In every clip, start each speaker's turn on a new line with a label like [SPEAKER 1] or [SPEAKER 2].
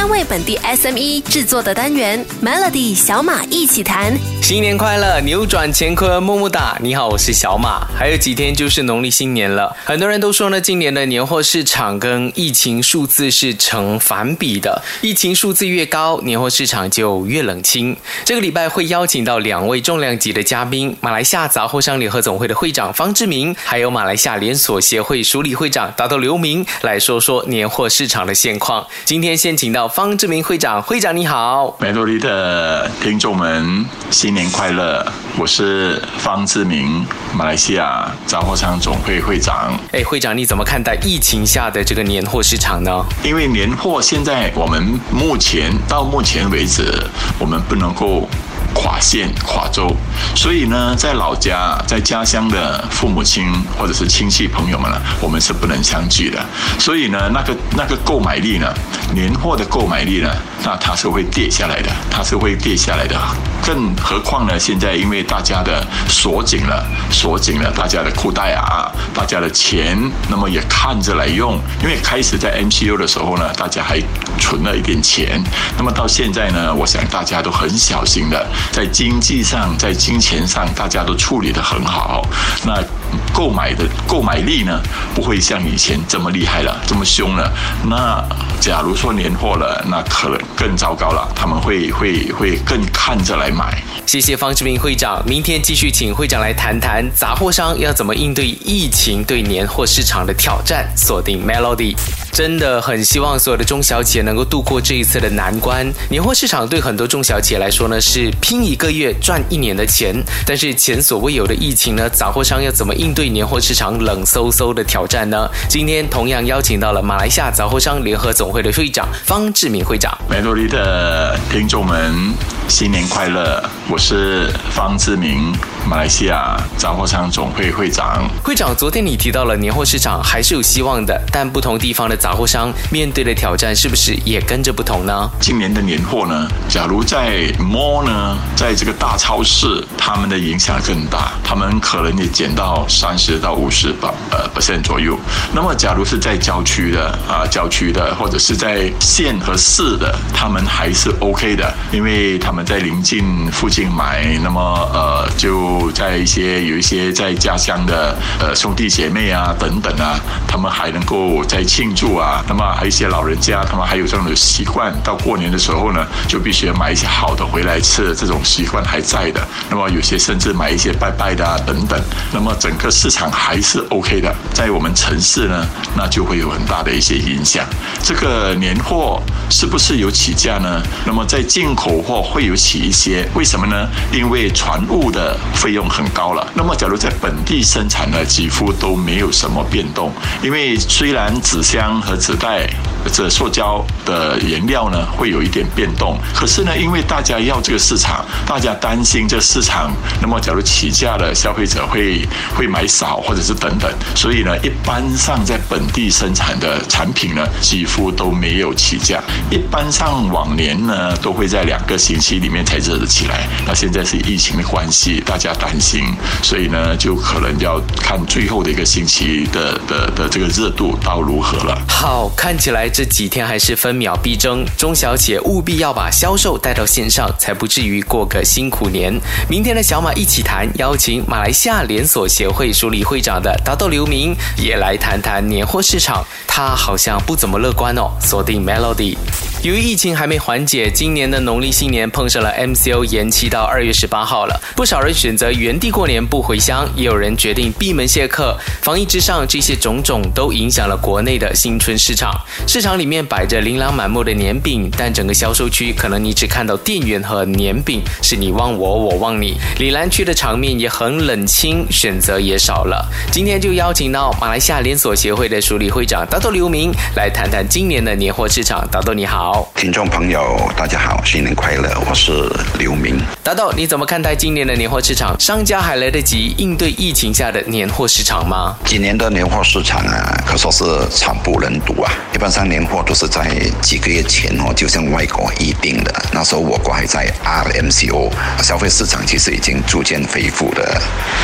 [SPEAKER 1] 专为本地 SME 制作的单元 Melody 小马一起谈。
[SPEAKER 2] 新年快乐，扭转乾坤，么么哒！你好，我是小马。还有几天就是农历新年了，很多人都说呢，今年的年货市场跟疫情数字是成反比的，疫情数字越高，年货市场就越冷清。这个礼拜会邀请到两位重量级的嘉宾：马来西亚杂货商联合总会的会长方志明，还有马来西亚连锁协会署理会长达到刘明，来说说年货市场的现况。今天先请到方志明会长，会长你好，
[SPEAKER 3] 美多利的听众们，新年快乐！我是方志明，马来西亚杂货商总会会长。
[SPEAKER 2] 哎，会长你怎么看待疫情下的这个年货市场呢？
[SPEAKER 3] 因为年货现在我们目前到目前为止，我们不能够。跨县跨州，所以呢，在老家在家乡的父母亲或者是亲戚朋友们呢，我们是不能相聚的。所以呢，那个那个购买力呢，年货的购买力呢，那它是会跌下来的，它是会跌下来的。更何况呢，现在因为大家的锁紧了，锁紧了大家的裤袋啊，大家的钱，那么也看着来用。因为开始在 MCU 的时候呢，大家还存了一点钱，那么到现在呢，我想大家都很小心的。在经济上，在金钱上，大家都处理得很好。那购买的购买力呢，不会像以前这么厉害了，这么凶了。那假如说年货了，那可能更糟糕了。他们会会会更看着来买。
[SPEAKER 2] 谢谢方志明会长，明天继续请会长来谈谈杂货商要怎么应对疫情对年货市场的挑战。锁定 Melody。真的很希望所有的中小企业能够度过这一次的难关。年货市场对很多中小企业来说呢，是拼一个月赚一年的钱。但是前所未有的疫情呢，杂货商要怎么应对年货市场冷飕飕的挑战呢？今天同样邀请到了马来西亚杂货商联合总会的会长方志明会长。
[SPEAKER 3] Melody 的听众们，新年快乐！我是方志明。马来西亚杂货商总会会长，
[SPEAKER 2] 会长，昨天你提到了年货市场还是有希望的，但不同地方的杂货商面对的挑战是不是也跟着不同呢？
[SPEAKER 3] 今年的年货呢，假如在 mall 呢，在这个大超市，他们的影响更大，他们可能也减到三十到五十吧，呃 percent 左右。那么，假如是在郊区的啊，郊区的或者是在县和市的，他们还是 OK 的，因为他们在临近附近买，那么呃就。在一些有一些在家乡的呃兄弟姐妹啊等等啊，他们还能够在庆祝啊。那么还有一些老人家，他们还有这样的习惯，到过年的时候呢，就必须要买一些好的回来吃。这种习惯还在的。那么有些甚至买一些拜拜的啊等等。那么整个市场还是 OK 的。在我们城市呢，那就会有很大的一些影响。这个年货是不是有起价呢？那么在进口货会有起一些，为什么呢？因为船务的。费用很高了。那么，假如在本地生产呢，几乎都没有什么变动。因为虽然纸箱和纸袋这塑胶的原料呢会有一点变动，可是呢，因为大家要这个市场，大家担心这市场，那么假如起价了，消费者会会买少，或者是等等，所以呢，一般上在本地生产的产品呢，几乎都没有起价。一般上往年呢，都会在两个星期里面才热得起来。那现在是疫情的关系，大家。担心，所以呢，就可能要看最后的一个星期的的的这个热度到如何了。
[SPEAKER 2] 好，看起来这几天还是分秒必争，中小企业务必要把销售带到线上，才不至于过个辛苦年。明天的小马一起谈，邀请马来西亚连锁协会署理会长的达豆刘明也来谈谈年货市场，他好像不怎么乐观哦。锁定 Melody。由于疫情还没缓解，今年的农历新年碰上了 MCO 延期到二月十八号了。不少人选择原地过年不回乡，也有人决定闭门谢客。防疫之上，这些种种都影响了国内的新春市场。市场里面摆着琳琅满目的年饼，但整个销售区可能你只看到店员和年饼，是你忘我，我忘你。里兰区的场面也很冷清，选择也少了。今天就邀请到马来西亚连锁协会的署理会长达豆刘明来谈谈今年的年货市场。达豆你好。
[SPEAKER 4] 听众朋友，大家好，新年快乐！我是刘明。
[SPEAKER 2] 达豆，你怎么看待今年的年货市场？商家还来得及应对疫情下的年货市场吗？
[SPEAKER 4] 今年的年货市场啊，可说是惨不忍睹啊！一般上年货都是在几个月前哦，就像外国预定的。那时候我国还在 RMCO，消费市场其实已经逐渐恢复的。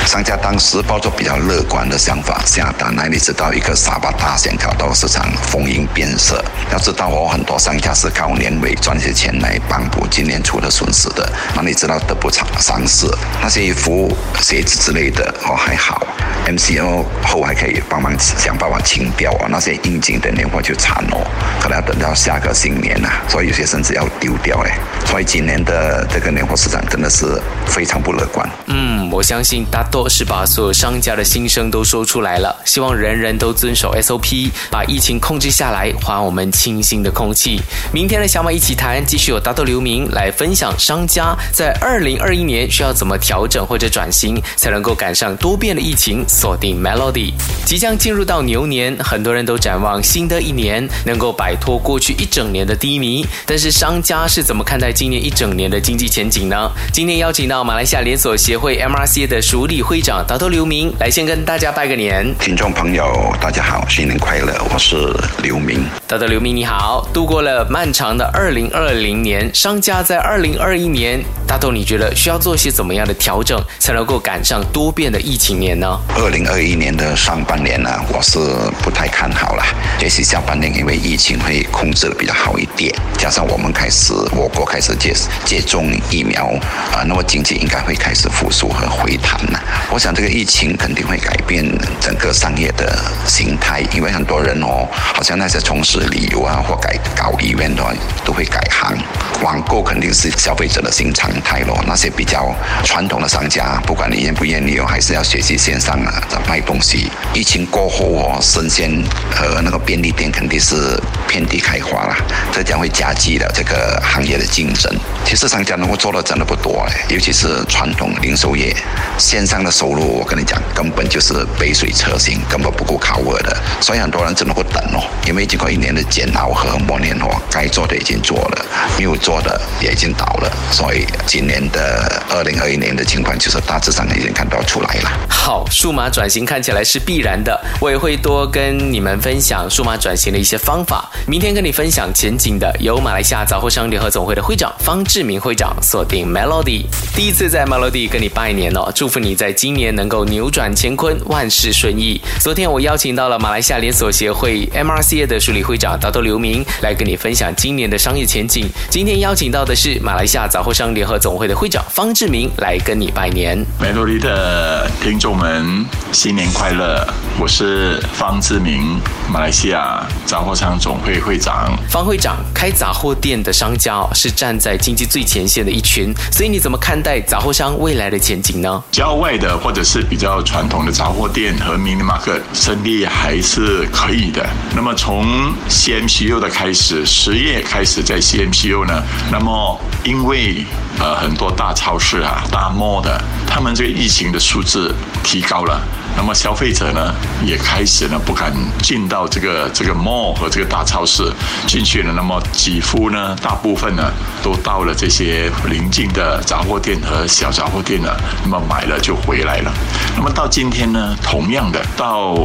[SPEAKER 4] 商家当时抱着比较乐观的想法下单，哪里知道一个沙巴大仙条到市场风云变色。要知道哦，很多商家。是靠年尾赚些钱来帮补今年出的损失的。那你知道得不偿失，那些衣服、鞋子之类的哦还好，MCO 后还可以帮忙想办法清掉啊，那些应景的年货就惨哦，可能要等到下个新年呐，所以有些甚至要丢掉嘞。所以今年的这个年货市场真的是非常不乐观。
[SPEAKER 2] 嗯，我相信大多是把所有商家的心声都说出来了，希望人人都遵守 SOP，把疫情控制下来，还我们清新的空气。明天的小马一起谈，继续有大豆刘明来分享商家在二零二一年需要怎么调整或者转型，才能够赶上多变的疫情。锁定 Melody，即将进入到牛年，很多人都展望新的一年能够摆脱过去一整年的低迷，但是商家是怎么看待今年一整年的经济前景呢？今天邀请到马来西亚连锁协会 MRC 的署理会长大豆刘明来先跟大家拜个年。
[SPEAKER 4] 听众朋友，大家好，新年快乐！我是刘明。
[SPEAKER 2] 大家刘明你好，度过了漫长的二零二零年，商家在二零二一年，大豆你觉得需要做些怎么样的调整，才能够赶上多变的疫情年呢？
[SPEAKER 4] 二零二一年的上半年呢，我是不太看好了。也许下半年因为疫情会控制的比较好一点，加上我们开始我国开始接接种疫苗啊，那么经济应该会开始复苏和回弹了。我想这个疫情肯定会改变整个商业的形态，因为很多人哦，好像那些从事旅游啊或改搞 event 的都会改行，网购肯定是消费者的新常态咯。那些比较传统的商家，不管你愿不愿意哦，还是要学习线上啊卖东西。疫情过后哦，生鲜和那个便利店肯定是遍地开花了，这将会加剧了这个行业的竞争。其实商家能够做的真的不多嘞，尤其是传统零售业，线上的收入我跟你讲，根本就是杯水车薪，根本不够考核的。所以很多人只能够等哦，因为经过一年的煎熬和磨练哦，该做的已经做了，没有做的也已经倒了。所以今年的二零二一年的情况，就是大致上已经看到出来了。
[SPEAKER 2] 好，数码转型看起来是必然的，我也会多跟你们分享数码转型的一些方法。明天跟你分享前景的，有马来西亚杂货商联合总会的会长方志明会长，锁定 Melody，第一次在 Melody 跟你拜年哦，祝福你在今年能够扭转乾坤，万事顺意。昨天我邀请到了马来西亚连锁协会 MRCA 的署理会长大豆刘明来跟你分享今年的商业前景。今天邀请到的是马来西亚杂货商联合总会的会长方志明来跟你拜年。
[SPEAKER 3] Melody 的听众们，新年快乐！我是方志明，马来西亚杂货商总会会长。
[SPEAKER 2] 方会长开杂货店的商家哦，是站在经济最前线的一群，所以你怎么看待杂货商未来的前景呢？
[SPEAKER 3] 郊外的或者是比较传统的杂货店和 mini market 生意还是可以的。那么从 CMCU 的开始，十月开始在 CMCU 呢，那么因为呃很多大超市啊、大 mall 的，他们这个疫情的数字提高了。那么消费者呢，也开始呢不敢进到这个这个 mall 和这个大超市进去了。那么几乎呢，大部分呢都到了这些邻近的杂货店和小杂货店呢，那么买了就回来了。那么到今天呢，同样的到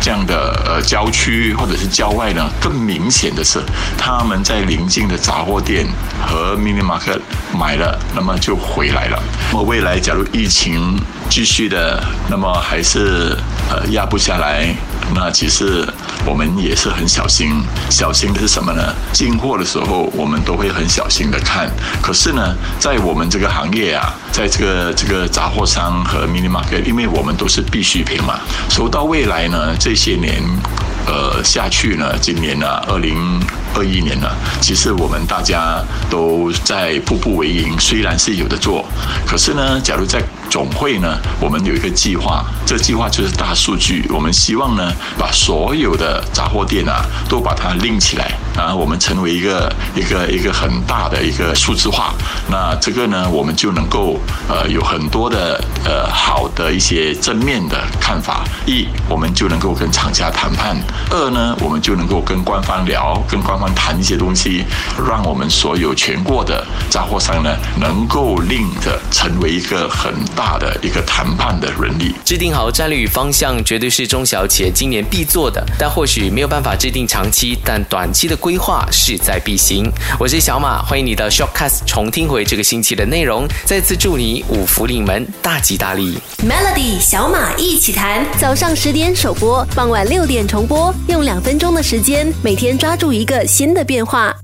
[SPEAKER 3] 这样的呃郊区或者是郊外呢，更明显的是他们在邻近的杂货店和 mini market 买了，那么就回来了。那么未来假如疫情继续的，那么还是呃压不下来。那其实我们也是很小心，小心的是什么呢？进货的时候我们都会很小心的看。可是呢，在我们这个行业啊，在这个这个杂货商和 mini market，因为我们都是必需品嘛，收到未来呢这些年。呃，下去呢，今年呢，二零二一年呢，其实我们大家都在步步为营，虽然是有的做，可是呢，假如在总会呢，我们有一个计划，这计划就是大数据，我们希望呢，把所有的杂货店啊，都把它拎起来。啊，我们成为一个一个一个很大的一个数字化，那这个呢，我们就能够呃有很多的呃好的一些正面的看法，一我们就能够跟厂家谈判。二呢，我们就能够跟官方聊，跟官方谈一些东西，让我们所有全国的杂货商呢，能够令着成为一个很大的一个谈判的能力。
[SPEAKER 2] 制定好战略与方向，绝对是中小企业今年必做的，但或许没有办法制定长期，但短期的规划势在必行。我是小马，欢迎你到 Shortcast 重听回这个星期的内容。再次祝你五福临门，大吉大利。
[SPEAKER 1] Melody 小马一起谈，早上十点首播，傍晚六点重播。用两分钟的时间，每天抓住一个新的变化。